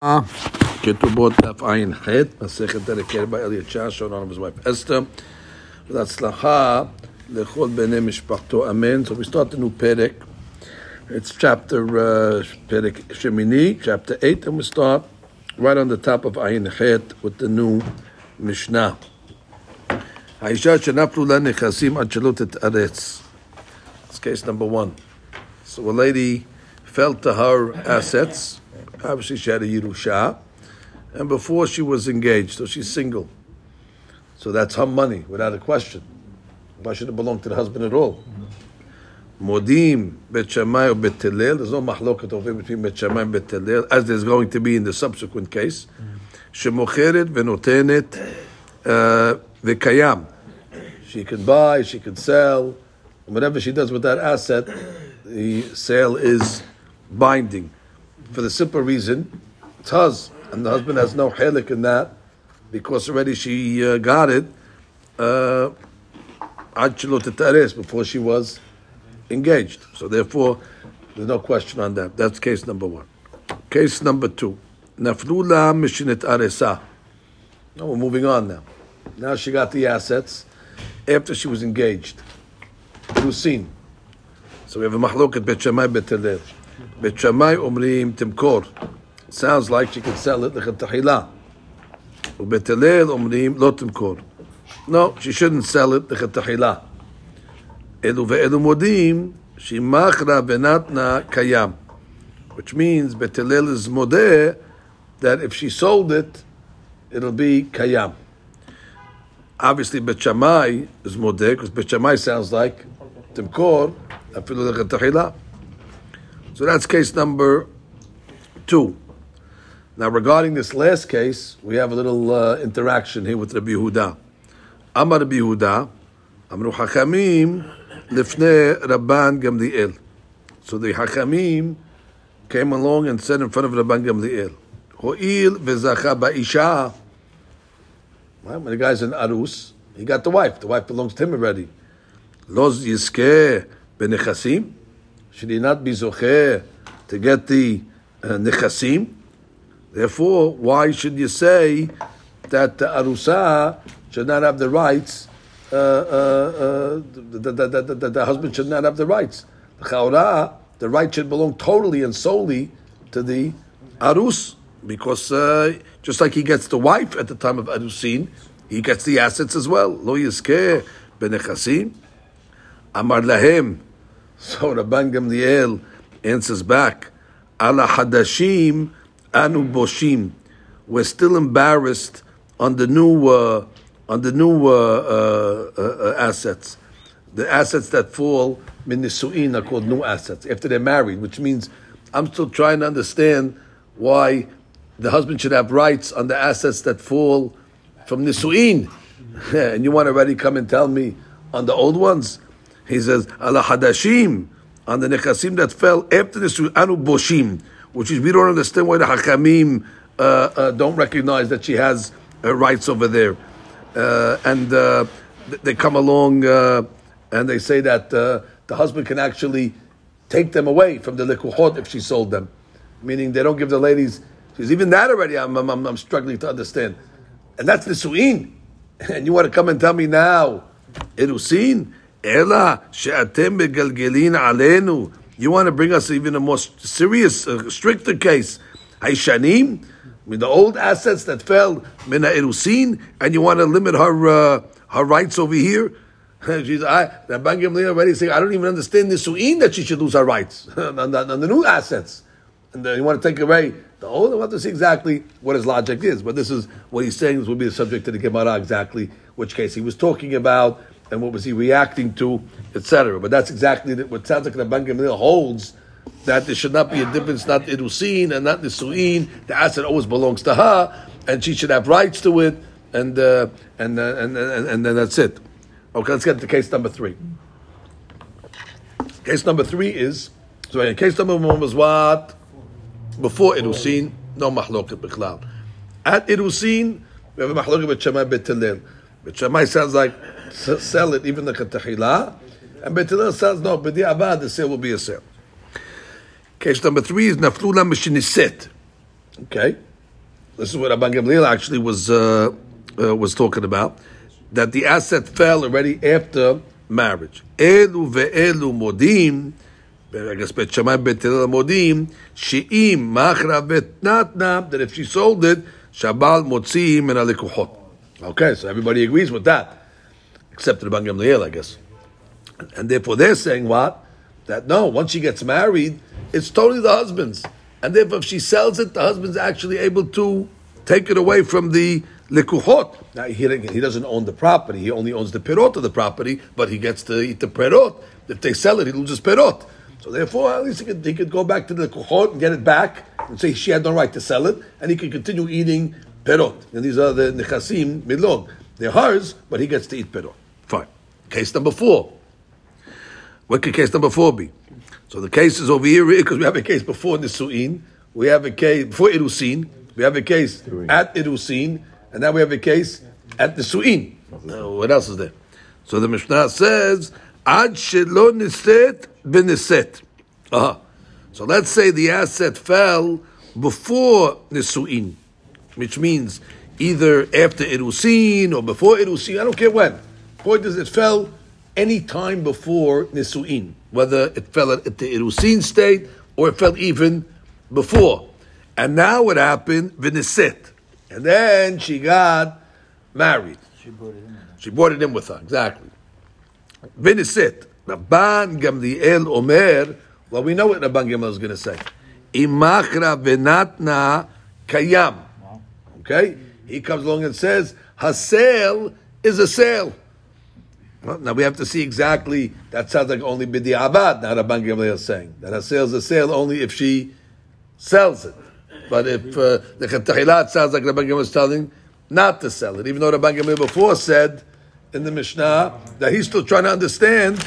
Ketubot Daf Ayin Het, Masechet dedicated by Eliyahu shown on his wife Esther. L'Atzlacha Lechol Bnei Mishpachto Amen. So we start the new Perek. It's chapter uh, Perek Shemini, chapter 8, and we start right on the top of Ayin Het with the new Mishnah. האישה שנפלו לה נכסים עד שלא תתארץ. It's case number one. So a lady fell to her assets. Obviously, she had a Yerusha. And before she was engaged, so she's single. So that's her money, without a question. Why should it belong to the husband at all? Modim, Bet Shammai, or Bet. There's no mahlokat over between Bet Shammai and Bet as there's going to be in the subsequent case. Shemocheret venotenet uh, v'kayam. She can buy, she can sell. Whatever she does with that asset, the sale is binding. For the simple reason, hers, and the husband has no helik in that because already she uh, got it uh, before she was engaged. So therefore, there's no question on that. That's case number one. Case number two. Naflula mishinit aresa. Now we're moving on now. Now she got the assets after she was engaged. Rusin. So we have a mahloket bet Shammai bet. Bet Shammai omrim timkor. Sounds like she could sell it lechatahila. ובית הלל אומרים לא תמכור. No, she shouldn't sell it לכתחילה. אלו ואלו מודים שהיא מכרה ונתנה קיים. Which means בית הלל is מודה that if she sold it, it'll be קיים. Obviously בית שמאי is מודה, because בית שמאי sounds like תמכור, אפילו לכתחילה. So that's case number two. Now, regarding this last case, we have a little uh, interaction here with Rabbi Yehuda. Amar Rabbi Yehuda, Amru Hachamim lifnei Rabban Gamliel. So the Hachamim came along and said in front of Rabban Gamliel, Ho'il v'zacha ba'isha. When the guy's in Arus, he got the wife. The wife belongs to him already. Loz yizkeh benechasim. Should he not be zocher to get the uh? Therefore, why should you say that the arusa should not have the rights? Uh, uh, uh, the, the, the, the, husband should not have the rights. The chaura, the right should belong totally and solely to the arus, because uh, just like he gets the wife at the time of arusin, he gets the assets as well. Lo yizkeh benechasim. Amar lahem. So Rabban Gamliel answers back. Ala hadashim anu boshim. We're still embarrassed on the new uh, on the new uh, uh, uh assets, the assets that fall min nisuin are called new assets after they're married, which means I'm still trying to understand why the husband should have rights on the assets that fall from nisuin, and you want to already come and tell me on the old ones. He says ala hadashim on the nechasim that fell after the anu boshim which is we don't understand why the Hakamim uh, uh, don't recognize that she has uh, rights over there, uh, and uh, they come along and they say that the husband can actually take them away from the likuhot if she sold them, meaning they don't give the ladies. Because even that already, I'm, I'm, I'm struggling to understand, and that's the suin, and you want to come and tell me now, irusin. Ela she'atem begalgelin alenu you want to bring us even a more serious, uh, stricter case. Haishanim, with the old assets that fell, Mina Erusin, and you want to limit her uh, her rights over here? She's, I, Rabban Gamliel already saying, I don't even understand the su'in that she should lose her rights on, the, on the new assets. And then you want to take away the old, I want to see exactly what his logic is. But this is what he's saying, this will be the subject to the Gemara, exactly which case he was talking about and what was he reacting to, etc. But that's exactly what sounds like the Gamliel holds that there should not be a difference, not irusin and not nisuin. The asset always belongs to her, and she should have rights to it, and uh, and, uh, and, and and then that's it. Okay, let's get to case number three. Case number three is so. Case number one was what before irusin, no mahloket bichlal. At irusin, we have a mahloket with Shammai bet sounds like sell it even the katahila, and Bet Hillel says no, but the sale will be a sale. Case number three is naflula mishiniset. Okay, this is what Rabban Gamliel actually was uh, uh, was talking about, that the asset fell already after marriage. Elu ve'elu modim, I guess Bet Shammai Bet modim, she'im machra vetnatna, that if she sold it, shabal motzi min alikuchot. Okay, so everybody agrees with that, except the Gamliel, I guess. And therefore they're saying what? That no, once she gets married, it's totally the husband's. And therefore if she sells it, the husband's actually able to take it away from the likuchot. Now he, he doesn't own the property; he only owns the perot of the property, but he gets to eat the perot. If they sell it, he loses perot. So therefore, at least he could, he could go back to the likuchot and get it back and say she had no right to sell it, and he could continue eating perot. And these are the nechasim midlog. They're hers, but he gets to eat perot. Case number four. What could case number four be? So the case is over here because we have a case before Nisuin, we have a case before Irusin, we have a case at Irusin, and now we have a case at the Su'in. Uh, what else is there? So the Mishnah says, Ad shelo niset b'niset. Uh-huh. So let's say the asset fell before Nisu'in, which means either after Irusin or before Irusin, I don't care when. Point is, it fell any time before Nisu'in, whether it fell at the Irusin state or it fell even before. And now what happened? Vinisit. And then she got married. She brought it in. She brought it in with her, exactly. Vinisit. Rabban Gamliel Omer, well, we know what Rabban Gamliel is going to say. Imachra venatna kayam. Okay? He comes along and says, Hasel is a sale. Well, now we have to see exactly, that sounds like only bidi abad, now Rabban Gamliel is saying. That a sale is a sale only if she sells it. But if uh, the Chatahilat sounds like Rabban Gamliel is telling not to sell it, even though Rabban Gamliel before said in the Mishnah that he's still trying to understand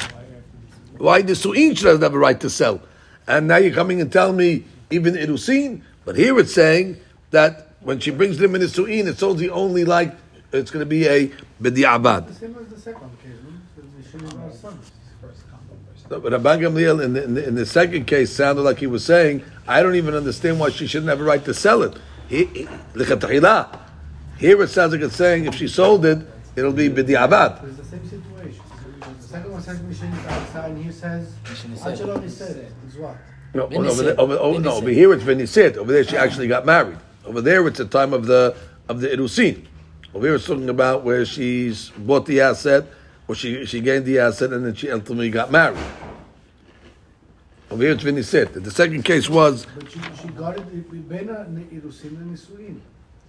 why the Su'in should have a right to sell. And now you're coming and telling me even Irusin, but here it's saying that when she brings them in the Su'in, it's only only like it's going to be a b'di'abad. The same as the second case, no? The Shimon son. No, But Rabban Gamliel in the, in, the, in the second case sounded like he was saying, I don't even understand why she shouldn't have a right to sell it. He- he- Here it sounds like it's saying if she sold it, it'll be b'di'abad. It's the same situation. The second one says Mishin Arsa, and he says, Mishin is. It's what? No, over there, over, oh, no, Vinisit. over here it's Vinisit. Over there she actually got married. Over there it's the time of the of the Irusin. Here it's talking about where she's bought the asset, or she, she gained the asset, and then she ultimately got married. Over here it's Vinisit. The second case was But she, she got it with Bena Irusin and Nisuin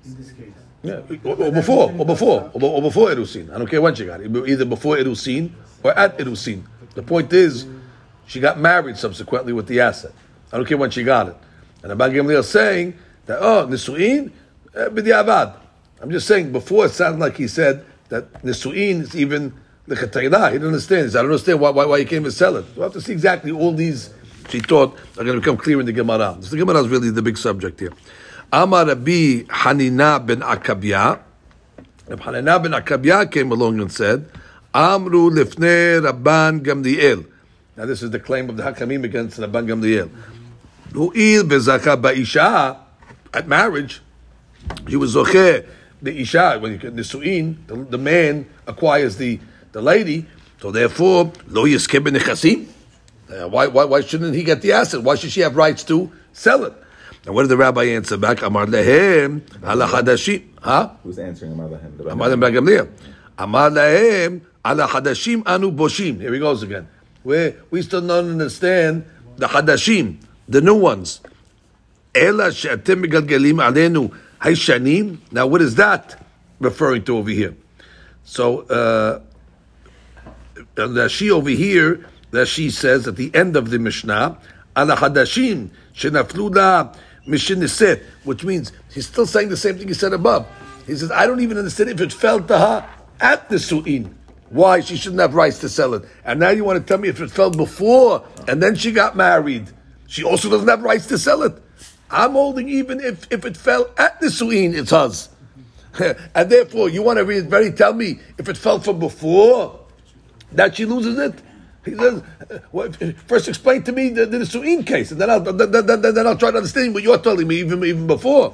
in this case. yeah, or, or before, or before, or, or before Irusin. I don't care when she got it, either before Irusin or at Irusin. The point is, she got married subsequently with the asset. I don't care when she got it. And Abba Gamliel is saying that, oh, Nisuin, eh, b'di'avad. I'm just saying, before it sounded like he said that Nisuin is even the He didn't understand. this. I don't understand why, why, why you came and sell it. We'll have to see exactly all these, she thought, are going to become clear in the Gemara. So the Gemara is really the big subject here. Amar Rabbi Hanina ben Akabya. Rabbi Hanina ben Akabya came along and said, Amru lifnei Rabban Gamliel. Now this is the claim of the Hakamim against Rabban Gamliel. Hu'il bezaka ba'isha, at marriage, he was zocher, the isha, when you get nisuin, the, the man acquires the, the lady, so therefore, lo yiskeh b'nechasim. Uh, why, why, why shouldn't he get the asset? Why should she have rights to sell it? And what did the rabbi answer back? Amar lehem ala hadashim. Huh? Who's answering Amar Lahem? The Amar lehem Gamliel. Amar lehem anu boshim. Here he goes again. Where we still don't understand the hadashim, the new ones. Ela she'atem megalgalim alenu hayshanim. Now what is that referring to over here? So, uh, she over here, that she says at the end of the Mishnah, ala hadashim shenaflu la mishiniset, which means he's still saying the same thing he said above. He says, I don't even understand if it fell to her at the su'in. Why she shouldn't have rights to sell it. And now you want to tell me if it fell before and then she got married, she also doesn't have rights to sell it. I'm holding even if, if it fell at the su'in, it's hers. and therefore, you want to really very tell me if it fell from before that she loses it. He says, uh, first explain to me the, the Su'in case, and then I'll, then, then, then, I'll try to understand what you're telling me even, even before.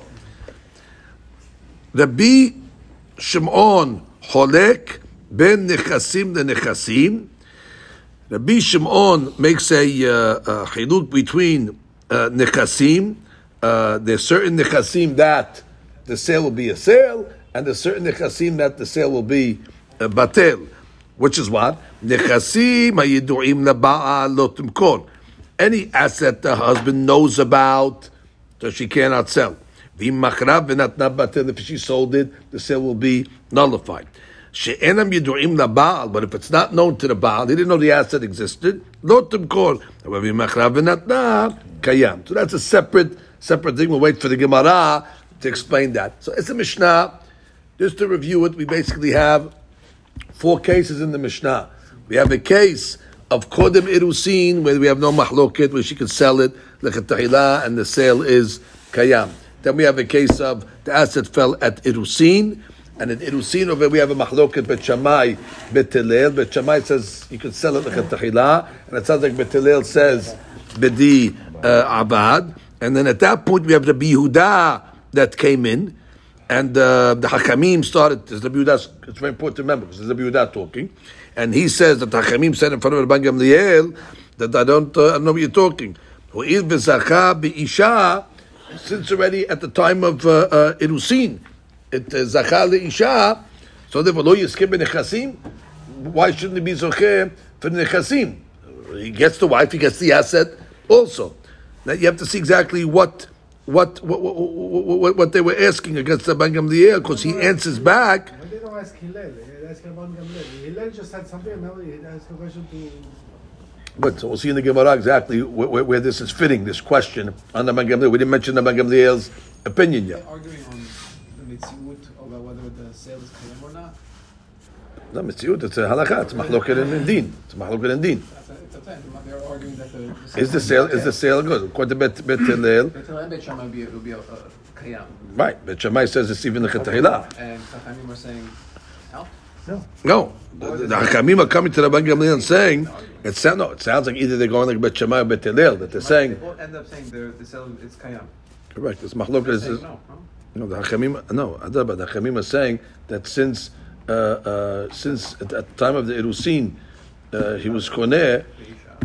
Rabbi Shimon holek ben nechasim nechasim. Rabbi Shimon makes a, uh, chiluk between uh, nechasim. Uh, there's certain nechasim that the sale will be a sale, and there's certain nechasim that the sale will be a batel. Which is what? Nechasim hayidu'im laba'al lo timkor. Any asset the husband knows about that she cannot sell. If she sold it, the sale will be nullified. She'enam yidu'im laba'al, but if it's not known to the Baal, he didn't know the asset existed, lo timkor. However, kayam. So that's a separate, separate thing. We'll wait for the Gemara to explain that. So it's a Mishnah. Just to review it, we basically have four cases in the Mishnah. We have a case of Kodem Irusin, where we have no mahloket, where she can sell it, lechatahila, and the sale is kayam. Then we have a case of the asset fell at Irusin, and in Irusin over we have a mahloket bet Shammai bet Hillel. Bet Shammai says you can sell it lechatahila, and it sounds like bet says bedi uh, abad. And then at that point we have the Yehuda that came in, and uh, the Hakamim started. There's the Yehuda. It's very important to remember because there's the Yehuda talking, and he says that the Hakamim said in front of Rabban Gamliel that I don't, uh, I don't know what you're talking. Since already at the time of uh, uh, Irusin, it uh, zachah leisha, so therefore lo benechasim. Why shouldn't he be zocheh for nechasim? He gets the wife, he gets the asset also. Now you have to see exactly what what what, what, what they were asking against the Rabban Gamliel because he answers back. Why they don't ask Hillel? They ask Rabban Gamliel. Hillel just had something, and now he asked a question to. But so we'll see in the Gemara exactly where, where, where this is fitting, this question on the Rabban Gamliel. We didn't mention the Rabban Gamliel's opinion yet. arguing on the mitziut about whether the sale is kayam or not. No, Mitziut, it's a halakha, it's mahloket in din. It's mahloket in din. That's a, it's a thing. They're arguing that the, Is the sale, is the sale good? According to Bet, Bet Hillel, Bet Hillel and Bet Shammai would be, would be a, a right, Bet Shammai says it's even the chetahila. and Chachamim are saying out. No. No, the, the Hakamim are coming to the Rabban Gamliel and saying, it sounds, no, it sounds like either they're going like Bet Shammai or Bet Hillel, that they're They saying, both end up saying the the sale is kayam. correct, it's mahloket, is, Saying no, no. No, the Hachamim, no, Adaba, the Hachamim are saying that since, uh, uh, since at, at the time of the Erusin, uh, he was Koneh,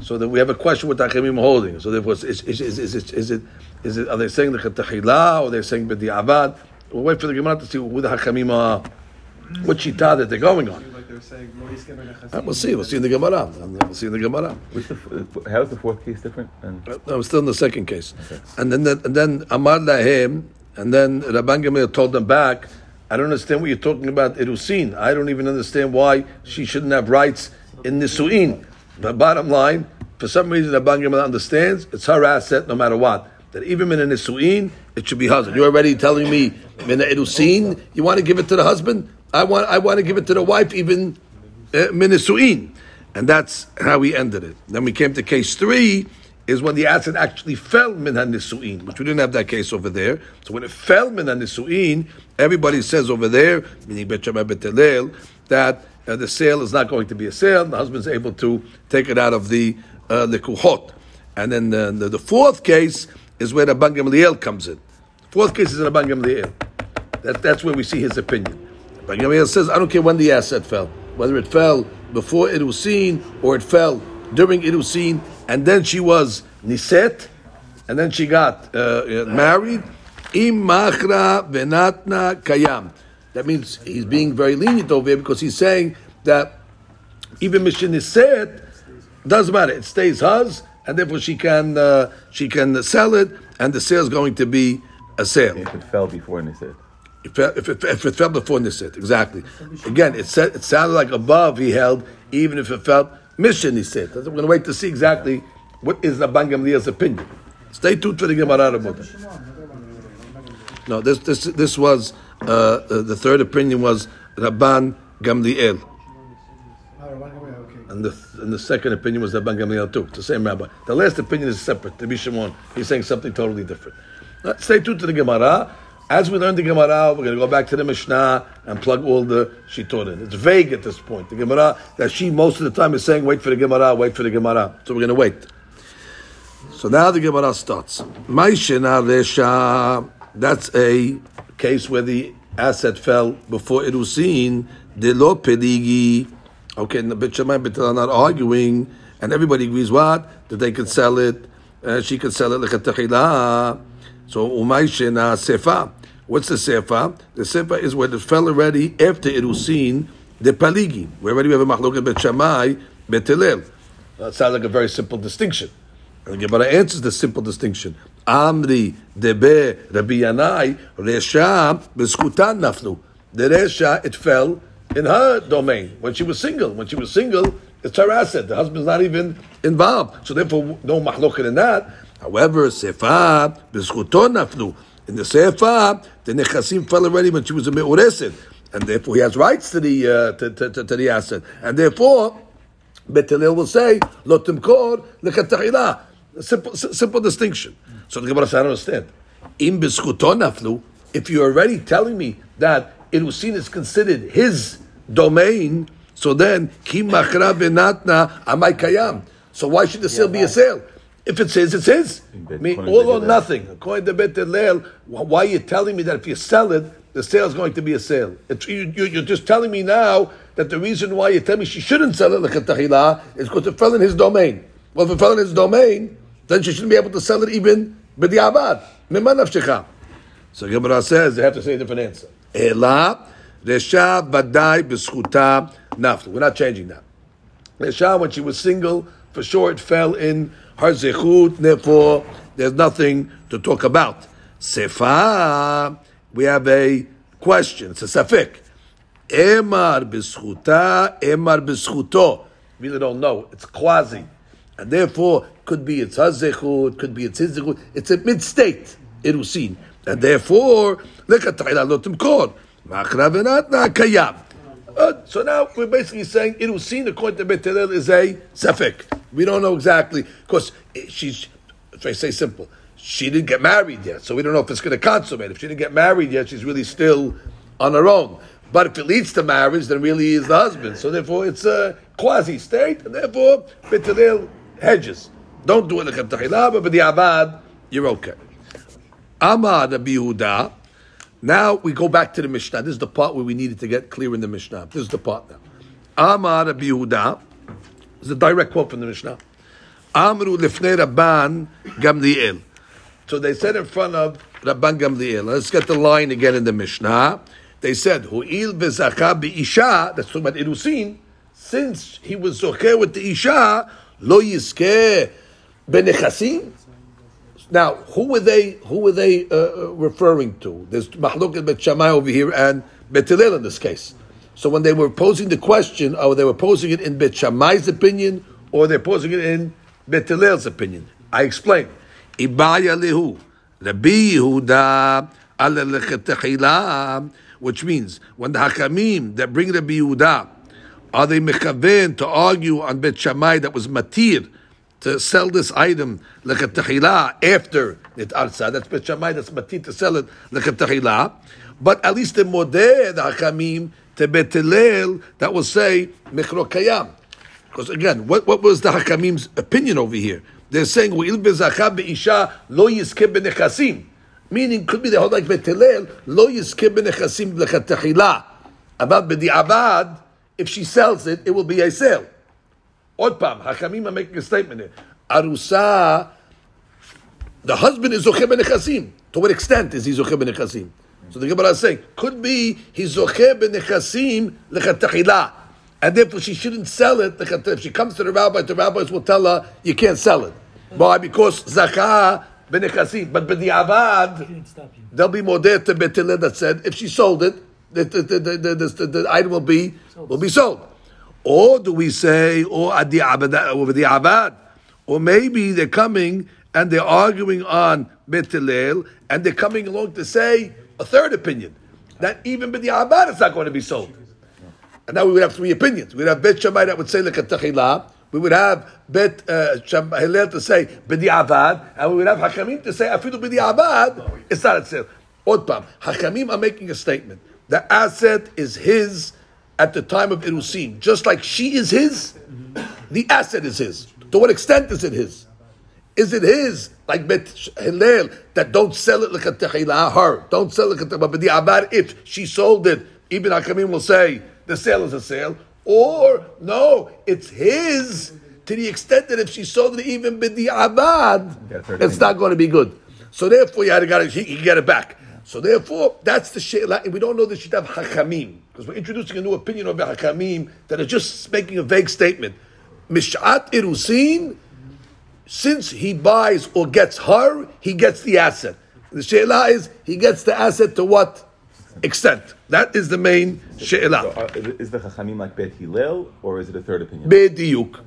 so that we have a question what the Hachamim holding. So therefore, is, is, is, is, is, it, is, it, is it, are they saying the Chetahila, or they're saying B'di Abad? We'll wait for the Gemara to see who the Hachamim are, what shita that they're going on. Like they're saying lo yiskem ben Uh, nechasim. We'll see, we'll see in the Gemara. We'll see in the Gemara. The, how is the fourth case different? And No, I'm still in the second case. And then, and then Amar Lahem, and then Rabban Gamliel told them back, I don't understand what you're talking about Irusin. I don't even understand why she shouldn't have rights in Nisuin. But bottom line, for some reason Rabban Gamliel understands it's her asset no matter what. That even in a Nisuin, it should be husband. You're already telling me in a Irusin, you want to give it to the husband? I want, I want to give it to the wife even uh, Minisuin. And that's how we ended it. Then we came to case three, is when the asset actually fell min nisuin, which we didn't have that case over there. So when it fell min nisuin, everybody says over there, meaning Bet that uh, the sale is not going to be a sale. The husband's able to take it out of the uh. And then the, the, the fourth case is where the Rabban Gamliel comes in. Fourth case is Rabban Gamliel. That, that's where we see his opinion. Rabban Gamliel says, I don't care when the asset fell, whether it fell before it was seen or it fell during it was seen, and then she was niset, and then she got uh, uh, married. Im machra venatna kayam. That means he's being very lenient over here because he's saying that even Mishin said doesn't matter; it stays hers, and therefore she can uh, she can sell it, and the sale is going to be a sale. if it fell before said, If it, if it, if it fell before Nisit, exactly. Again, it said it sounded like above he held, even if it felt mission Nisit. We're going to wait to see exactly what is Rabban Gamliel's opinion. Stay tuned for the Gemara. No, this this this was uh, the third opinion was Rabban Gamliel, and the and the second opinion was Rabban Gamliel too. The same rabbi. The last opinion is separate. Rabbi Shimon, he's saying something totally different. Uh, Stay tuned to the Gemara. As we learn the Gemara, we're going to go back to the Mishnah and plug all the Shitot in. It's vague at this point. The Gemara that she most of the time is saying, "Wait for the Gemara, wait for the Gemara." So we're going to wait. So now the Gemara starts. Maishena Resha. That's a case where the asset fell before Irusin, de lo peligi. Okay, the and Bet are not arguing, and everybody agrees what? That they could sell it, uh, she could sell it lechatachila. So, umay shena sefa. What's the sefa? The sefa is where it fell already after Irusin, the paligi. We already have a machloket Bet Shammai, Bet That sounds like a very simple distinction. And the Gemara answers the simple distinction. Amri debe Rabbi Yanai resha b'schutan naflu. The resha it fell in her domain when she was single. When she was single, it's her asset. The husband's not even involved, so therefore no machloket in that. However, sefa b'schuton naflu. In the sefa, the nechasim fell already when she was a meureset, and therefore he has rights to the uh, to, to, to, to the asset, and therefore. Bet will say, "Lo timkor lekatachila." Simple, simple distinction. So the Gemara says, "I don't understand." Im naflu. If you're already telling me that Irusin is considered his domain, so then ki machra benatna amai kayam. So why should the sale be a sale? If it's his, it's his. I mean, all or nothing. According to Bet Hillel, why are you telling me that if you sell it, the sale is going to be a sale? It's, you, you, you're just telling me now that the reason why you tell me she shouldn't sell it like is because it fell in his domain. Well, if it fell in his domain, then she shouldn't be able to sell it even b'di'abad. Mimma nafshecha. So Gemara says they have to say a different answer. Ela resha badai b'schuta naflu. We're not changing that. Resha, when she was single, for sure it fell in her zechut, therefore there's nothing to talk about. Sefa, we have a question. It's a safik. Emar b'schuta, emar b'schuto. Really don't know. It's quasi. And therefore, could be it's her zechut, could be it's his. It's a mid-state, irusin. And therefore, lekatayla lo timkor. Machra kayam. Uh, so now we're basically saying irusin according to Bet is a safek. We don't know exactly because she's. If I say simple, she didn't get married yet, so we don't know if it's going to consummate. If she didn't get married yet, she's really still on her own. But if it leads to marriage, then really is the husband. So therefore, it's a quasi state, and therefore Bet hedges. Don't do it like a tahila, but the abad, you're okay. Amar Rabbi. Now we go back to the Mishnah. This is the part where we needed to get clear in the Mishnah. This is the part now. Amar Rabbi Yehuda. Is a direct quote from the Mishnah. Amru lifnei Rabban Gamliel. So they said in front of Rabban Gamliel. Let's get the line again in the Mishnah. They said, Hu'il bezacha bi'isha, that's talking about Irusin, since he was zocher with the Isha, lo yizkeh benechasim. Now, who were they? Who were they uh, uh, referring to? There's Mahluk Bet Shammai over here and Bet in this case. So when they were posing the question, or they were posing it in Bet Shammai's opinion, or they're posing it in Bet opinion, I explain. Ibaya lehu, Rabbi Yehuda which means when the Hakamim that bring Rabbi Yehuda are they mechaven to argue on Bet Shammai that was matir to sell this item like a tahila after it arsa. That's Bet Shammai, that's matir to sell it like a tahila. But at least the modeh, the hakamim, to Bet that will say mechro kayam. Because again, what, what was the hakamim's opinion over here? They're saying "U'il bezacha beisha lo yizke benechasim," meaning could be the whole like Bet lo yizke benechasim like a tahila. About b'di'abad, if she sells it, it will be a sale. Od pam, Hakamim are making a statement here. Arusa, the husband is Zoche Benechasim. To what extent is he Zoche Benechasim? So the Gemara is saying, could be he's Zoche Benechasim lechatachila. And therefore she shouldn't sell it. If she comes to the rabbi, the rabbis will tell her, you can't sell it. Why? Because Zakah Benechasim. But B'di'avad, there'll be more there to Bet Hillel that said, if she sold it, the, the, the, the, the, the, the item will be, will be sold. Or do we say, or abad, over the abad? Or maybe they're coming and they're arguing on Bet Hillel, and they're coming along to say a third opinion that even b'di abad it's not going to be sold. And now we would have three opinions. We'd have Bet Shammai that would say like a. We would have Bet uh, Hillel to say b'di abad, and we would have Hakamim to say afidu b'di abad. It's not a sale. Odpam, Hakamim are making a statement. The asset is his at the time of Irusin. Just like she is his, the asset is his. To what extent is it his? Is it his, like Bet Hillel, that don't sell it like a techila, her, don't sell it like a but the abad, if she sold it, even Hakamim will say the sale is a sale, or no, it's his to the extent that if she sold it even b'di abad, it's not going to be good. So therefore, you had to get it, he can get it back. So therefore, that's the she'la. We don't know the shit of hakamim because we're introducing a new opinion of hakamim that is just making a vague statement. Mishat irusin, since he buys or gets her, he gets the asset. The she'la is he gets the asset to what extent? That is the main So, she'la. uh, is the Chachamim like Bet Hillel, or is it a third opinion? Bediuk.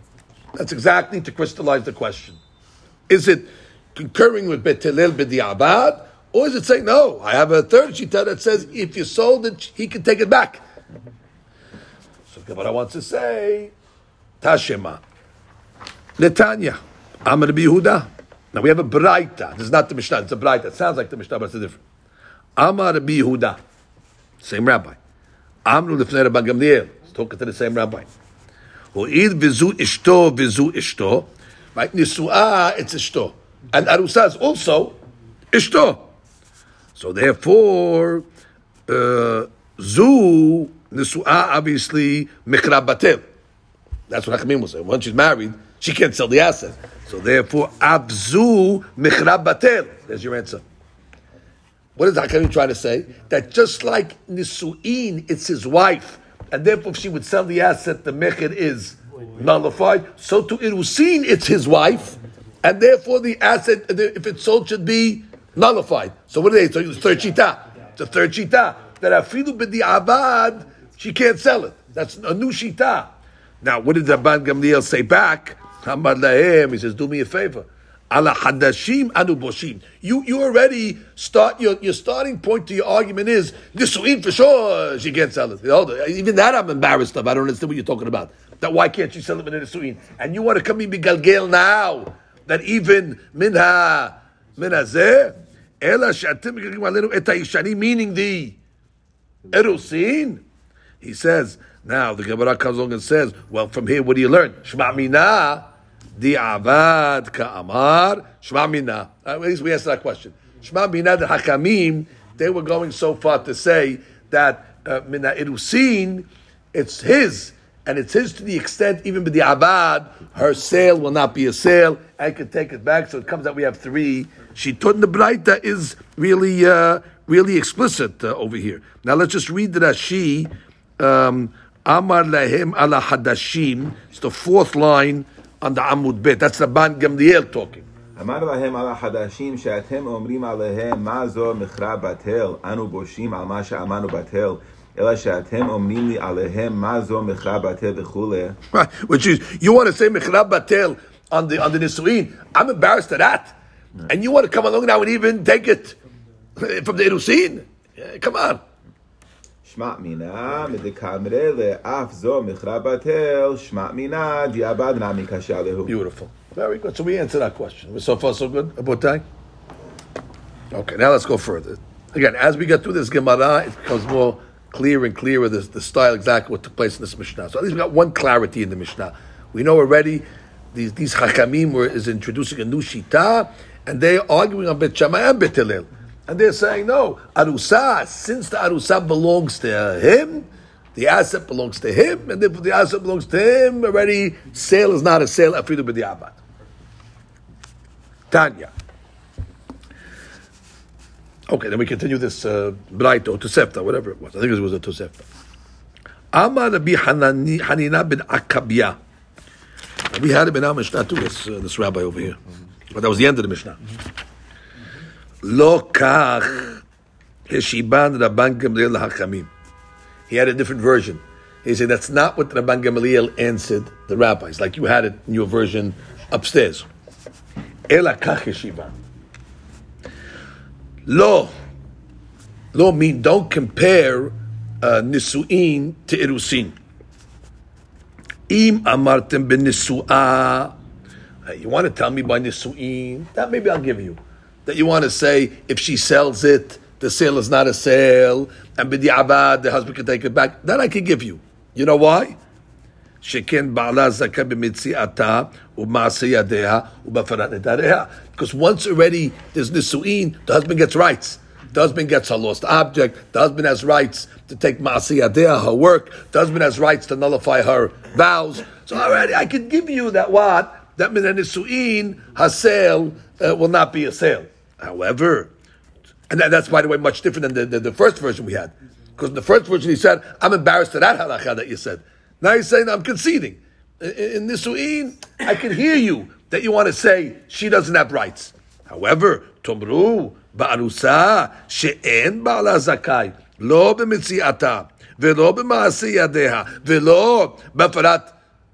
That's exactly to crystallize the question. Is it concurring with Bet Hillel B'di'abad, or is it saying, no, I have a third shita that says if you sold it, he can take it back. So Gemara wants to say, Tashema, Netanya, Amr Yehuda. Now we have a Braita. This is not the Mishnah, it's a Braita. It sounds like the Mishnah, but it's different. Amar Yehuda, same rabbi. Amru Lefner Rabban Gamliel, talking to the same rabbi. Ho'id vizu ishto vizu ishto. Right, Nisua, it's ishto. And Arusa is also ishto. So therefore, uh, zu nisuah obviously mikra batel. That's what Hakamim will say. Once she's married, she can't sell the asset. So therefore, abzu mikra batel. There's your answer. What is Hakamim trying to say? That just like nisuin, it's his wife, and therefore if she would sell the asset, the mechir is nullified. So to irusin, it's his wife, and therefore the asset, if it's sold, should be nullified. So what are they? So it's third shita. A third shita. That afilu b'di abad, she can't sell it. That's a new shita. Now, what did Rabban Gamliel say back? He says, do me a favor. Ala hadashim anu boshim. You you already start your your starting point to your argument is nisuin for sure she can't sell it. Even that I'm embarrassed of. I don't understand what you're talking about. That why can't she sell it in a nisuin? And you want to come in bigalgel now that even minha minha zeh ela she'atim et ha'ishani meaning the erusin. He says now the Gemara comes along and says, well, from here what do you learn? Shma mina. Di avad ka'amar shma mina. At least we asked that question. Shma mina the hakamim. They were going so far to say that uh, mina irusin, it's his, and it's his to the extent even with the abad, her sale will not be a sale. I can take it back. So it comes out we have three. She taught the Braita is really uh, really explicit uh, over here. Now let's just read the Rashi. Um, Amar lahem ala hadashim. It's the fourth line on the Amud Bet. That's the Ban Gamliel talking. אמר להם על החדשים שאתם אומרים עליהם מה זו מכרה בטל, אנו בושים על מה שאמרנו בטל, אלא שאתם אומרים לי עליהם מה זו מכרה בטל וכולי. Right, which is you want to say Mechrab Batel on the on the Nisuin. I'm embarrassed of that, And you want to come along now and even take it from the Irusin? Come on. Beautiful. Very good. So we answered that question. We're so far so good, Abotai? Okay, now let's go further. Again, as we get through this Gemara, it becomes more clear and clearer the, the style exactly what took place in this Mishnah. So at least we got one clarity in the Mishnah. We know already these, these Hakamim is introducing a new Shita, and they're arguing on Bet Shammai and Bet Hillel. And they're saying, no, Arusa, since the Arusa belongs to him, the asset belongs to him, and if the asset belongs to him, already sale is not a sale, afidu b'di'abad. Tanya. Okay, then we continue this uh, or Tosefta, whatever it was. I think it was a Tosefta. Amar Rabbi Hanina bin Akabia. We had him in our Mishnah too, this, uh, this rabbi over here. But that was the end of the Mishnah. Lo kach heshiban Rabban Gamliel hachamim. He had a different version. He said that's not what Rabban Gamaliel answered the rabbis, like you had it in your version upstairs. Ela kach heshiban. Lo. Lo mean don't compare uh, nisuin to irusin. Im amartem ben nisuah. You want to tell me by nisuin? That maybe I'll give you. That you want to say if she sells it, the sale is not a sale, and b'di'abad, the husband can take it back. That I can give you. You know why? שכן בעלה זכה במציאתה ובמעשה ידיה ובהפרת נדריה. Because once already there's nisu'in, the husband gets rights. The husband gets her lost object. The husband has rights to take ma'asi yadea, her work. The husband has rights to nullify her vows. So already I could give you that what? that min nisu'in, sale uh, will not be a sale. However, and that, that's by the way much different than the, the, the first version we had. Because in the first version he said, I'm embarrassed to that halacha that you said. Now he's saying, I'm conceding. In, in Nisu'in, I can hear you that you want to say she doesn't have rights. However, Tomru, Ba'arusa, she'en ba'ala zakai, lo b'metziata, velo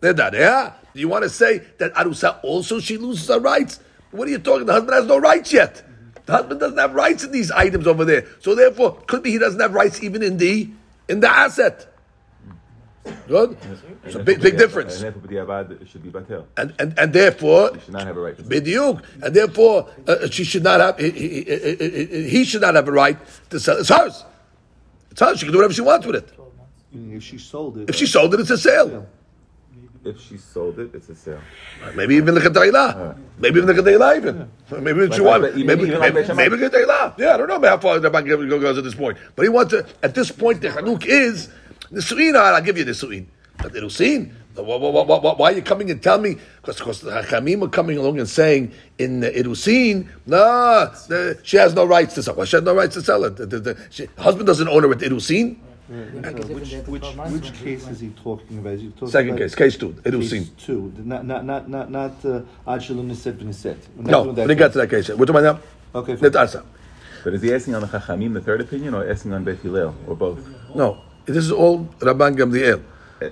nedareha. Do you want to say that Arusa also she loses her rights? What are you talking? The husband has no rights yet. The husband doesn't have rights in these items over there. So therefore, could be he doesn't have rights even in the in the asset. Good. It's a big, big difference. And therefore, b'diavad, it should be batel. And and, and therefore, You should not have a right to Bidyuk, and therefore uh, uh, she should not have. He, he, he, he should not have a right to sell. It's hers. It's hers. She can do whatever she wants with it. Mm, if she sold it. If she uh, sold it, it's a sale. If she sold it, it's a sale. Maybe even the Kedayla. Maybe even the Kedayla even. Maybe she Like- wants. like- Maybe maybe, maybe. Yeah, I don't know how far the bank goes at this point. But he wants to. At this point, the Hanuk is Nisuin. I'll give you Nisuin. But the Nusin. Why, why, why, why, are you coming and tell me? Because because the Hakamim are coming along and saying in the Irusin, no, the, she has no rights to sell. Well, she has no rights to sell it. The, the, the, she, husband doesn't own her with Irusin. Which, which, which case is he talking about? He talking Second about case, case two, Case Irusin. two. Not, not, not, not, not, uh, Ad Shalom Niset V'Niset. No, doing we that didn't get case. to that case yet. We're talking about now. Okay, fine. Netasa. But is he asking on the Chachamim, the third opinion, or asking on Bet Hillel, or both? No, this is all Rabban Gamliel. Eh,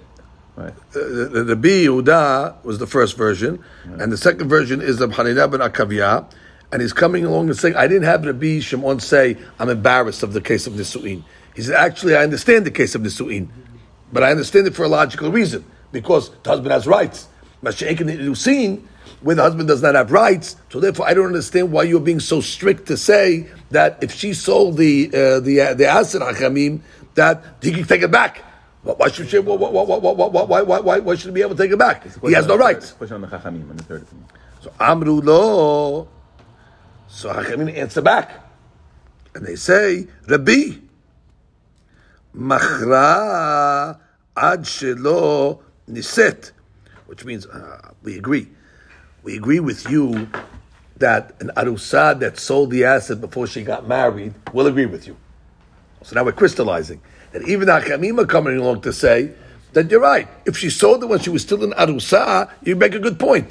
Right. the, the, the B Yehuda was the first version, and the second version is the Hanina ben Akavia, and he's coming along and saying, I didn't have Rabbi Shimon say, I'm embarrassed of the case of Nisu'in. He said, actually, I understand the case of Nisu'in, but I understand it for a logical reason, because the husband has rights. Mashiach where the husband does not have rights, so therefore I don't understand why you're being so strict to say that if she sold the uh, the uh, the asset hachamim, that he can take it back. Why should she? Why, why, why, why, why, why should he be able to take it back? He has no rights. So on. So Amru lo. So hachamim answer back, and they say Rabbi machra ad shelo niset, which means uh, we agree. We agree with you that an arusa that sold the asset before she got married will agree with you. So now we're crystallizing that even Hachamim are coming along to say that you're right. If she sold it when she was still in arusa, you make a good point.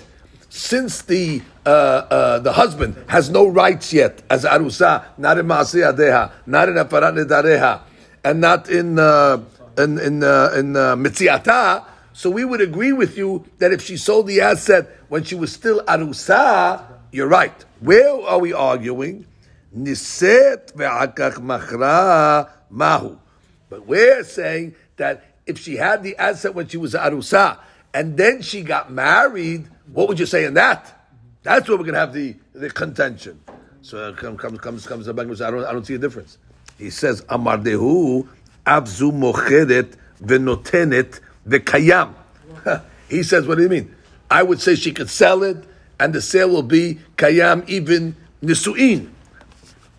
Since the uh, uh, the husband has no rights yet as arusa, not in maaseh adeha, not in nedareha, and not in uh, in in, uh, in uh, mitziata, so we would agree with you that if she sold the asset when she was still arusa, you're right. Where are we arguing? Niset ve'akach machra mahu. But we're saying that if she had the asset when she was arusa and then she got married, what would you say in that? That's where we're going to have the, the contention. So uh, comes comes comes comes the. I don't I don't see a difference. He says, Amardehu Abzu Mocheret Venotenet Vekayam. He says, What do you mean? I would say she could sell it, and the sale will be Kayam even Nisuin.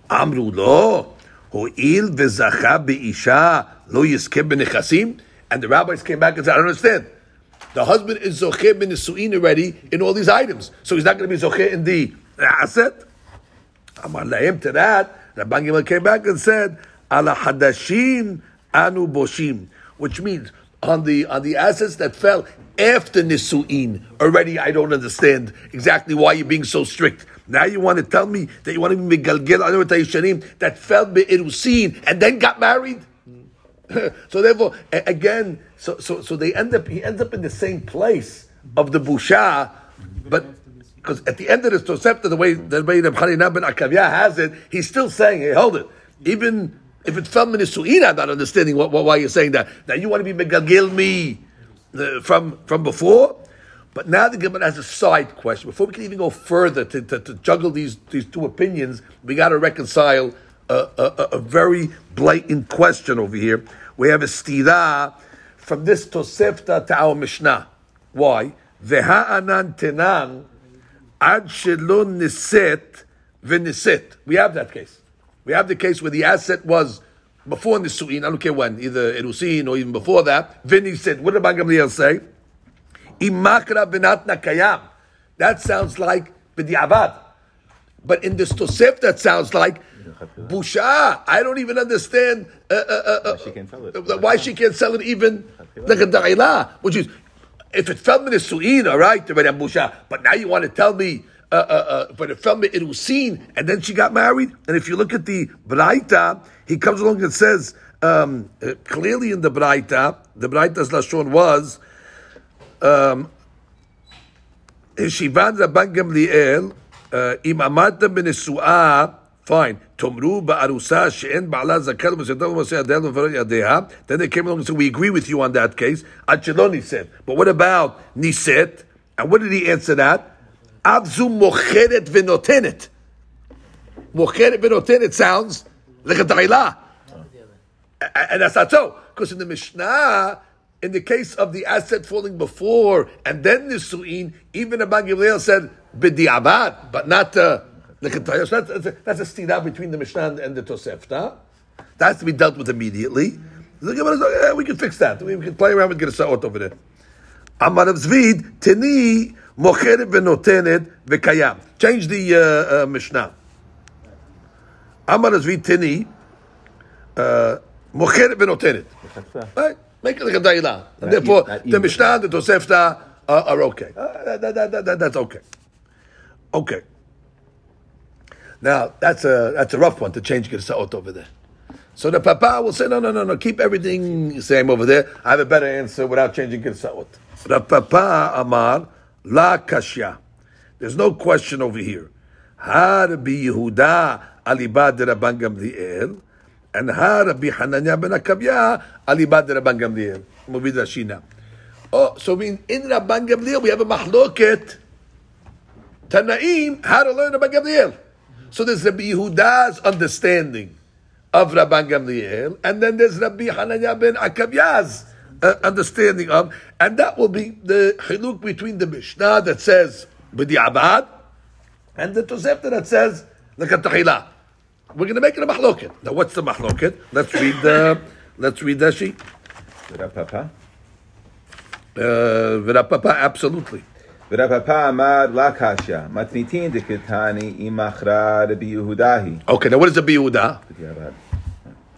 Amru lo. Ho'il v'zacha be'isha lo yizkeh. And the rabbis came back and said, I don't understand. The husband is zocheh benisuin already in all these items. So he's not going to be zocheh in the asset. Amar him to that. Rabban Gimel came back and said, Ala hadashim anu boshim, which means on the on the assets that fell after nisuin. Already, I don't understand exactly why you're being so strict. Now you want to tell me that you want to be megalgel anu yishanim that fell be'irusin and then got married. so therefore, again, so so so they end up he ends up in the same place of the busha, but because at the end of this Tosefta, the way the way the Chanina ben Akavia has it, he's still saying, "Hey, hold it." Even if it fell minisuin, I'm not understanding what, what, why you're saying that. Now you want to be megalgil me from from before, but now the Gemara has a side question. Before we can even go further to, to, to juggle these these two opinions, we got to reconcile a, a, a- very blatant question over here. We have a stira from this Tosefta to our Mishnah. Why? V'ha'anan tenan ad shelo niset v'niset. We have that case. We have the case where the asset was before Nisuin, I don't care when, either Erusin or even before that. V'niset. What did Rabban Gamliel say? Imakra v'natna kayam. That sounds like b'di'avad. But in this Tosef, that sounds like busha. I don't even understand uh, uh, uh, uh, she can't sell it. why she can't sell it even like a da'ila, which is if it fell in the Su'in, all right, the Madame Busha, but now you want to tell me, uh, uh, uh, but it fell in and then she got married. And if you look at the Braita, he comes along and says, um, uh, clearly in the Braita, the Braita's Lashon was, um, Shivan Rabban Gamliel, uh, Fine. Tomru ba'arusa she'en ba'ala v'sedav yadeha. Then they came along and said, we agree with you on that case. But what about niset? And what did he answer that? Avzu mocheret v'notenet. Mocheret v'notenet sounds like a da'ilah. And that's not so. Because in the Mishnah, in the case of the asset falling before and then Nisu'in, even Abba Gamliel said, b'di'avad, but not... Uh, that's, that's a, that's a stira between the Mishnah and the Tosefta. That has to be dealt with immediately. The Gemara says, "Yeah, we can fix that. We, can play around with Gerasa'ot over there. Amar Rav Zvid, teni mocheret v'notenet v'kayam. Change the uh, uh, Mishnah. Amar Rav Zvid, teni uh, mocheret v'notenet. Right? Make it like a da'ila. And therefore, the. Mishnah, the Tosefta are, are okay. Uh, that, that, that, that's okay. Okay. Now, that's a, that's a rough one to change Girsa'ot over there. So the Papa will say, no, no, no, no, keep everything same over there. I have a better answer without changing Girsa'ot. The Papa Amar, La Kashya. There's no question over here. Har bi Yehuda alibad Rabban Gamliel, and Har bi Hananya ben Akavya alibad Rabban Gamliel. Movie Rashi. Oh, uh, so in, in Rabban Gamliel we have a mahloket. Tanaim, how to learn Rabban Gamliel. So there's Rabbi Yehuda's understanding of Rabban Gamliel, and then there's Rabbi Hananya ben Akavya's uh, understanding of, and that will be the chiluk between the Mishnah that says b'di'abad and the Tosefta that says l'katahila. We're going to make it a mahloket. Now, what's the mahloket? Let's read. the let's read Rashi. Rav Papa. Uh, V'rapapa, absolutely. Rav Papa amar la kasha. Matnitin deketani imachra Rabbi Yehudahi. Okay, now what is a biuda?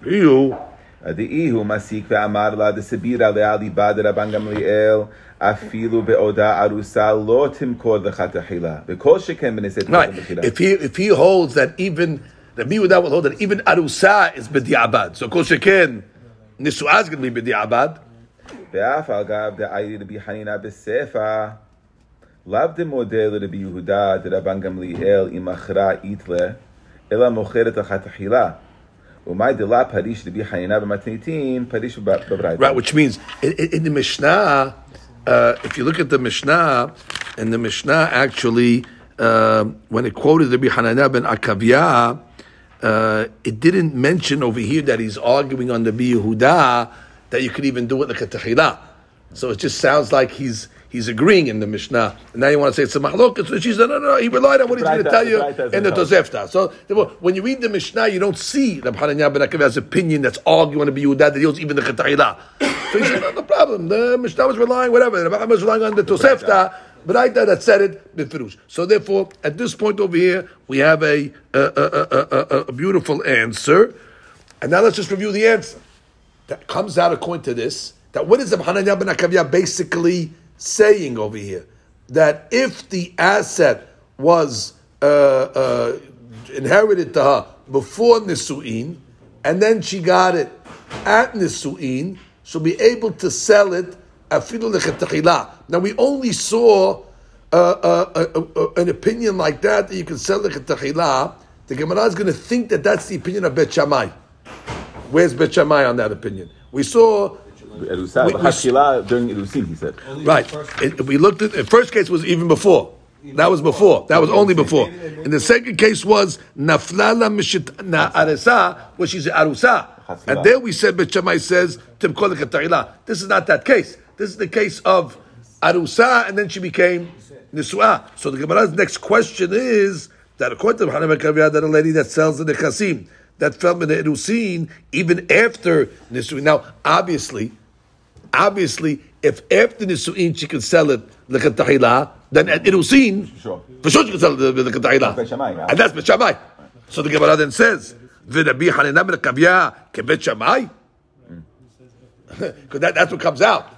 You. דאיהו מסיק ואמר לה דסבירה לעלי בד רבן גמליאל אפילו בעודה ארוסה לא תמכור לך תחילה וכל שכן בנשאת Right. בתחילה. If he if he holds that even the biuda will hold that even arusa is b'di'abad. So kol sheken nisuah is going to be b'di'abad. ואף על גב דאיירי רבי חנינא בספא לאו דמודה לרבי יהודה דרבן גמליאל אם מכרה איתלה אלא מוכרת לך תחילה. ומאי דלה פריש רבי חנינא במתניתין פריש בברייתא. Right, which means in, in, in the Mishnah, uh, if you look at the Mishnah, and the Mishnah actually, uh, when it quoted the Hananiah ben Akavya, uh, it didn't mention over here that he's arguing on the Yehuda that you could even do it like a tehillah. So it just sounds like he's he's agreeing in the Mishnah. And now you want to say it's a mahlokas. So she said, no, no, no, he relied on what he's going to tell you in the Tosefta. So when you read the Mishnah, you don't see Rabbi Hananiah ben Akavya's opinion that's arguing on the Yehuda that holds even the Chetayla. So he said, no, no problem. The Mishnah was relying, whatever. The Rabbi was relying on the Tosefta, but I that said it, Bifirush. So therefore, at this point over here, we have a, a, a, a, a, a beautiful answer. And now let's just review the answer. That comes out according to this, that what is the Hananiah ben Akavya basically saying over here? That if the asset was uh, uh, inherited to her before Nisu'in, and then she got it at Nisu'in, she'll be able to sell it. Now we only saw uh, uh, uh, uh, an opinion like that that you can sell lechetachila. The Gemara is going to think that that's the opinion of Bet Shammai. Where's Bet Shammai on that opinion? We saw Hashila during Erusin, he said. Right. It, we looked at the first case was even before. That was before. That was only before. And the second case was naflala mishit na aresa, which is arusa. And there we said, Bet Shammai says, Timkolik Ta'ila. This is not that case. This is the case of Arusa, and then she became Nisua. So the Gemara's next question is that according to Hanan Kavya, that a lady that sells in the Nechasim, that fell in the Irusin, even after Nisuin. Now, obviously, obviously, if after Nisuin she can sell it like a tahila, then at Irusin, Sure. for sure she can sell it like a tahila. And that's Bet Shammai. So the Gemara then says, V'Rabbi Hanina ben Kavya kebet Shammai? Because that, that's what comes out.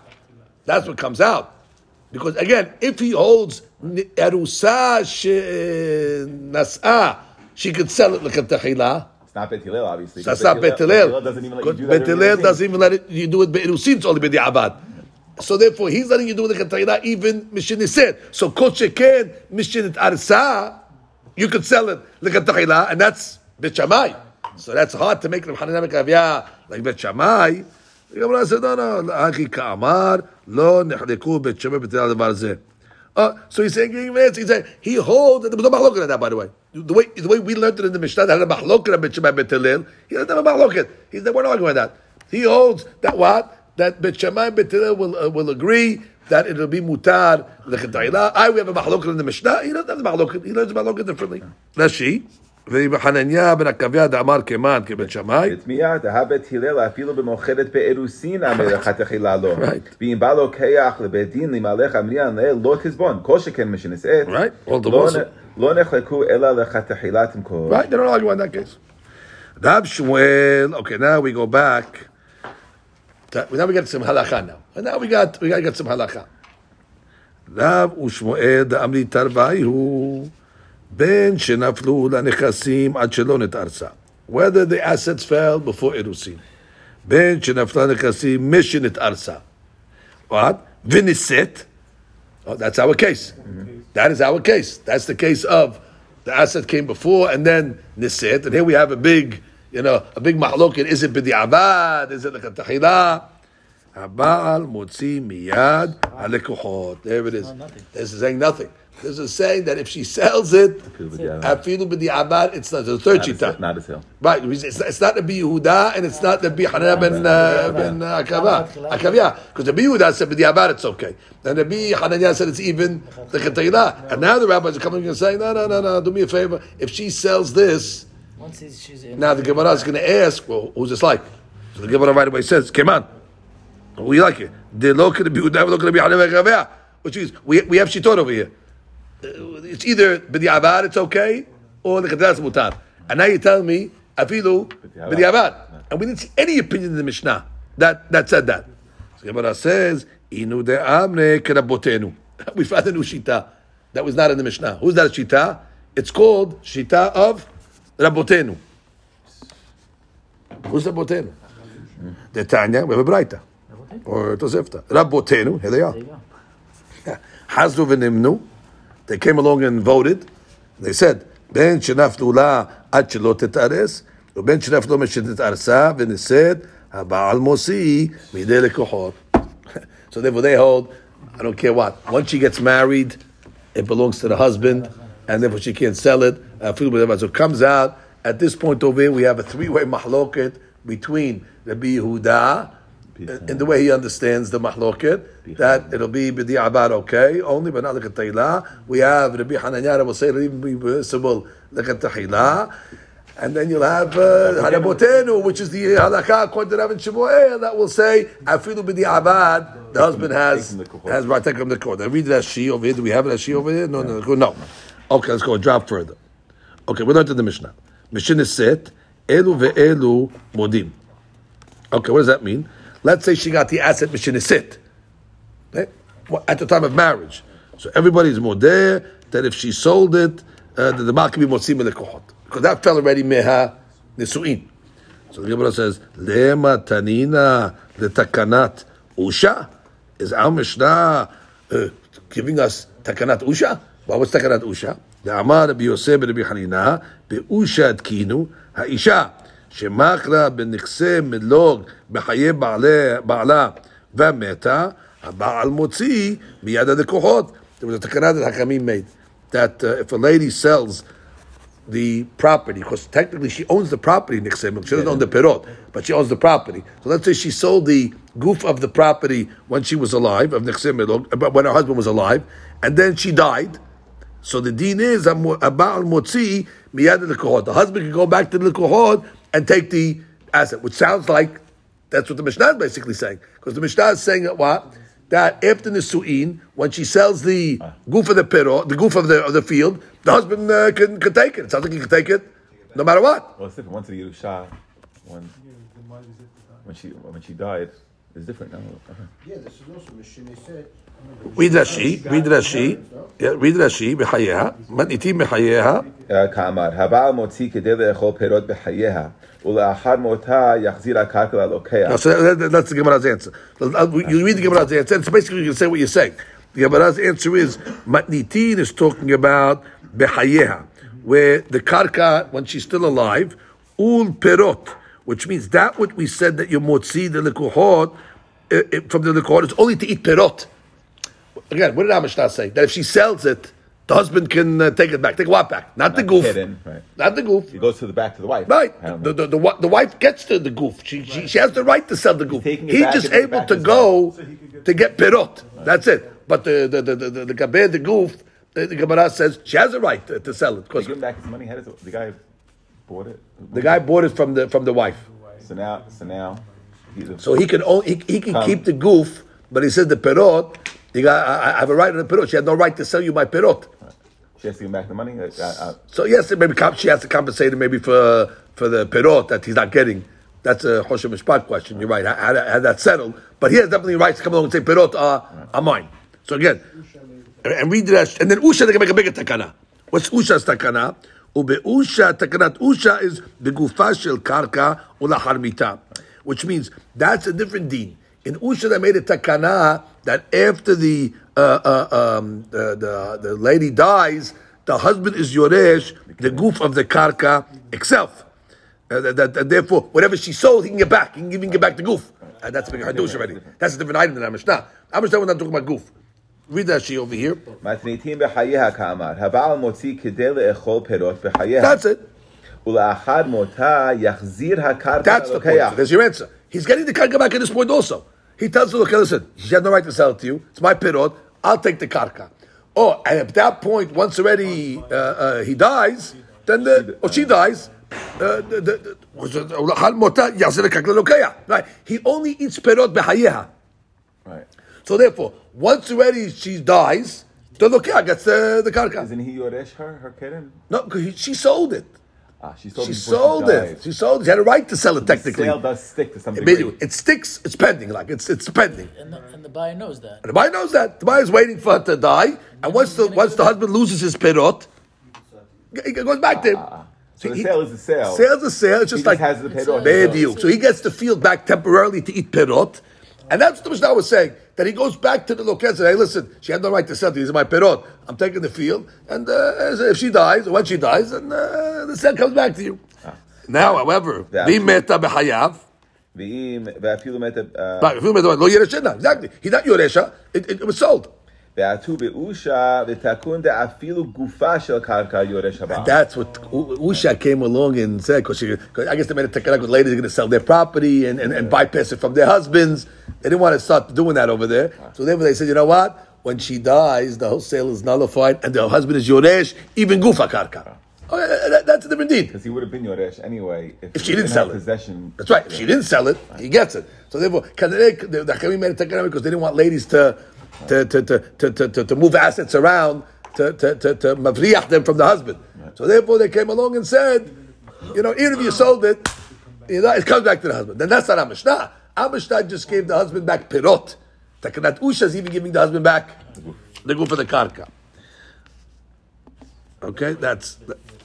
That's what comes out. Because again, if he holds Erusa Nas'a, she could sell it like a tahila It's not Bet Hillel, obviously. That's Bet not Bet Hillel Hillel. doesn't even let you Because do that. Bet every Hillel day. doesn't even let it, you do it be'irusin, it's only b'di'abad. So therefore, he's letting you do it like a tahila, even Mishin said. So kol sheken, Mishin arsa, you could sell it like a tahila, and that's Bet Shammai. So that's hard to make Rav Hanan Kavya like Bet Shammai. The Gemara said, no, no, אחי כאמר, לא נחלקו בית שמאי בית הלל דבר זה. Uh, so he's saying, he's saying, he holds, there was no mahloket on that, by the way. The way, the way we learned it in the Mishnah, that had a mahloket on Bet Shammai Bet Hillel, he doesn't have a mahloket. He's we're not arguing that. He holds that what? That Bet Shammai Bet Hillel will, uh, will agree that it'll be mutar l'chetayla. I, we have a mahloket in the Mishnah. He doesn't have the mahloket. He learns the mahloket differently. Rashi, וחנניה בן עקביה דאמר כמן כבית שמאי, בתמיהה, דהה בית הלל אפילו במאוחדת באירוסין המלאכת תחילה לו. Right. ואם בא לוקח לבית דין למהלך המניין לאל לא תסבון, כל שכן משנסעת. Right. All the לא more so. נ- לא נחלקו אלא לכתחילה תמכור. Right? They don't argue on that case. Rab Shmuel. Okay, now we go back. to- now we got some halacha now. And now we got we got to get some halacha. Rab Ushmuel דאמרי תרבאי הוא בין שנפלו לנכסים עד שלא נתארסה. Whether the assets fell before אירוסין. בין שנפלה נכסים משנתארסה. What? ונישאת. Oh, that's our case. That is our case. That's the case of the asset came before and then nisit. And here we have a big, you know, a big mahloket. Is it b'di'avad? Is it like a tahila? Habal motzi miyad alekuchot. There it is. This is saying nothing. This is saying that if she sells it, afilu b'di'avad, it's not the third Not a shita. Not a sale. Right, it's, it's not the Yehuda and it's not the Hanana ben uh, ben uh, Akava, Akavia, because the Yehuda said b'diabar it's okay, and the Hananya said it's even the Ketayla, and now the rabbis are coming and saying, no, no, no, no, do me a favor, if she sells this, Once she's in. now the Gemara is going to ask, well, who's this like? So the Gemara right away says, come on, we like it. They're not going to be Yehuda, we're not going to be Hanana ben Akavia, which is we we have shitot over here. It's either b'diabar it's okay or the Ketayla is mutar, and now you tell me afilu b'diabar, and we didn't see any opinion in the Mishnah that that said that. So Gemara says, "Inu de amre kerabotenu." We found a new shita that was not in the Mishnah. Who's that shita? It's called shita of Rabotenu. Who's Rabotenu? The Tanya, we have a Braita. Or Tosefta. Rabotenu, here they are. Hazru v'nimnu. They came along and voted. They said, Ben Shenaftu La Ben Shenaftu Meshet and they said, Haba'al Mosi Midei Lekohot. So therefore they hold, I don't care what. Once she gets married, it belongs to the husband, and therefore she can't sell it. Uh, so it comes out, at this point over here, we have a three-way mahloket between Rabbi Yehuda, in the way he understands the mahloket, that it'll be b'di abad okay, only, but not like a tayla. We have Rabbi Hananyara will say it'll even be permissible like a tahila. And then you'll have uh, Harabotenu, which is the halakha according to and Shemuel, that will say, Afilu b'di abad, the husband has, Taking the kohot. has right, from the court. I read that she over here. Do we have that she over here? No, no, no. no. Okay, let's go, a drop further. Okay, we learned in the Mishnah. Mishnah is set, Elu ve'elu modim. Okay, what does that mean? Let's say she got the asset mishinisit okay? Eh? at the time of marriage. So everybody's more there that if she sold it, uh, the market be more motzim lekohot because that fell already meha nisuin. So the Gemara says lema tanina letakanat usha is our Mishnah uh, giving us takanat usha? What was takanat usha? The Amar Rabbi Yosef Rabbi Hanina beusha tkinu ha'isha. שמכרה בנכסי מלוג בחיי בעלי, בעלה ומתה, הבעל מוציא מיד הלקוחות. There was a takana that Hakamim made that uh, if a lady sells the property, because technically she owns the property, Nixim. She doesn't own the perot, but she owns the property. So let's say she sold the goof of the property when she was alive, of Nixim, but when her husband was alive, and then she died. So the deen is about motzi miyad lekohod. The husband can go back to the lekohod and take the asset, which sounds like that's what the Mishnah is basically saying. Because the Mishnah is saying that what? That after Nisu'in, when she sells the goof of the pero, the goof of the, of the field, the husband uh, can, can take it. It sounds like he can take it no matter what. Well, it's different. Once the Yerusha, when when she when she died, it's different now. Uh-huh. Yeah, this is also Mishnah said read Rashi, read Rashi, yeah, read Rashi, בחייה, מתניתים בחייה, כאמר, הבעל מוציא כדי לאכול פירות בחייה, ולאחר מותה יחזיר הקרקע ללוקח. No, so that, that- that's the Gemara's answer. Uh, You read the Gemara's answer, it's basically you can say what you're saying. The Gemara's answer is, Matnitin is talking about Behayeha, where the karka, when she's still alive, ul perot, which means that what we said that you motzi the likuhot, uh, uh, from the likuhot, it's only to eat perot. Again, what did Amishna say? That if she sells it, the husband can uh, take it back. Take what back? Not, the goof. hidden, right. Not the goof. He goes to the back to the wife. Right. The, the, the, the wife gets to the goof. She, she, she has the right to sell the goof. taking it He's just able back to as go to get perot. That's it. But the the the the, the, the, gaber, the goof, the, the Gemara says she has a right to, to sell it because give him back his money. How does it, the guy bought it? the guy bought it from the from the wife, So now, so now, he's a, so he can only, he, he can Come. keep the goof, but he says the perot. You got, I, I have a right to the perot. She had no right to sell you my perot. she has to give back the money. Uh, uh, So yes, maybe she has to compensate him maybe for for the perot that he's not getting. That's a Choshen Mishpat question. You're right. Had, had that settled, but he has definitely rights to come along and say perot are, are mine. So again, and read that, and then Usha they can make a bigger takana. What's Usha's takana? Ube Usha takanat Usha is the gufa shel karka ulahar mita, which means that's a different deen. In Usha, they made a takana that after the uh, uh, um, the, the, the lady dies, the husband is yoresh, the goof of the karka itself. Uh, that, that, that, therefore, whatever she sold, he can get back. He can, even get back the goof. Uh, that's big hadush already. That's a different item than our Mishnah. Our Mishnah we're not talking about goof. Read that she over here. That's it. That's the point. So there's your answer. He's getting the karka back at this point also. He tells her, okay, listen, she had no right to sell it to you. It's my pirot. I'll take the karka. Oh, and at that point, once already uh, uh, he dies, then the, or she dies, uh, the, the, right? He only eats pirot behayeha. Right. So therefore, once already she dies, the lokah gets the, the karka. Isn't he yoresh her, her kitten? No, because she sold it. Ah, she sold, She it sold she it. She sold it. She had a right to sell it technically. The Sale does stick to some It, degree. it sticks. It's pending. Like it's it's pending. And the, and the buyer knows that. And the buyer knows that. The buyer is waiting for her to die, and once the once the husband loses his perot, it goes back to him. Ah, ah, ah. So the He- sale is the sale. Sale's a sale. It's He just just like has the perot. bad deal. So he gets the field back temporarily to eat perot, and that's what the Mishnah was saying. That he goes back to the local and says, "Hey, listen, she had no right to sell these are my perot. I'm taking the field, and uh, if she dies or when she dies, then uh, the sale comes back to you." Now, however, Yeah. the meta behayav. ואם, ואפילו מת... אה, But if you remember, lo yereshena, exactly. He's not yoresha. It, it, it was sold. That's what Usha came along and said, because I guess they made a takanak because ladies going to sell their property and, and, and bypass it from their husbands. They didn't want to start doing that over there. So therefore they said, you know what? When she dies, the whole sale is nullified and the husband is Yoresh, even Gufa Karka. Oh, that, that's a different deed. Because he would have been Yoresh anyway. If, if she didn't sell it. Possession. That's right. If she didn't sell it, he gets it. So therefore, the Hakamim made a takanak because they didn't want ladies to to to to to, to, to, to move assets around to to to, to mavriach them from the husband. So therefore, they came along and said, you know, even if you sold it, you know, it comes back to the husband. Then that's not Amishna. Amishna just gave the husband back pirot. Takanat Usha is even giving the husband back the go for the karka. Okay, that's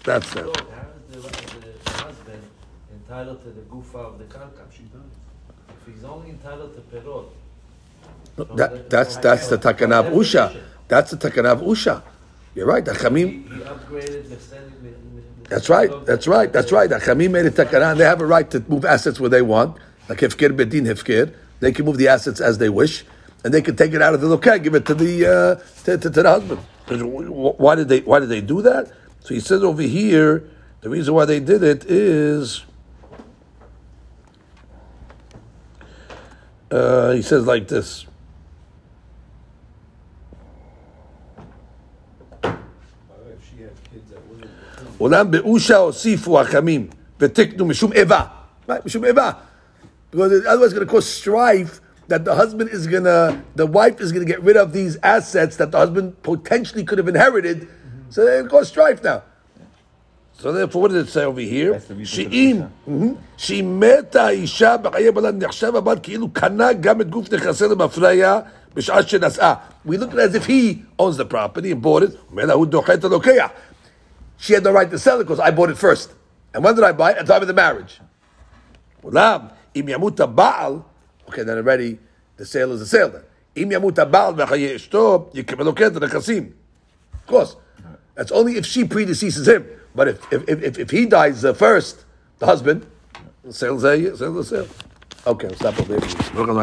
that's it. How is the, the husband entitled to the gufa of the karka? If he's only entitled to perot. That, that's that's the takana of Usha. That's the takana of Usha. You're right. The He, Chamim. That's right. That's right. That's right. The Chamim made a takana, they have a right to move assets where they want. Like Hefker Bedin Hefker, they can move the assets as they wish, and they can take it out of the lokah, give it to the uh, to, to, to the husband. Why did they Why did they do that? So he says over here, the reason why they did it is, uh, he says like this. עולם באושה הוסיפו החמים ותקנו משום איבה. Right? משום איבה. Because otherwise it's going to cause strife that the husband is going to, the wife is going to get rid of these assets that the husband potentially could have inherited. So they're going to cause strife now. So therefore, what did it say over here? That's the reason for the שאם, אישה. שהיא מתה האישה בחיי בעלה נחשב הבעל כאילו קנה גם את גוף נכסיה למפריה בשעה שנשאה. We look at it as if he owns the property and bought it. אומר לה, הוא דוחה את הלוקח. she had the right to sell it because I bought it first. And when did I buy it? At the time of the marriage. Okay, then already the sale is a sale then. Of course. That's only if she predeceases him. But if, if, if, if he dies uh, first, the husband, sells a sale. Okay, we'll stop over there.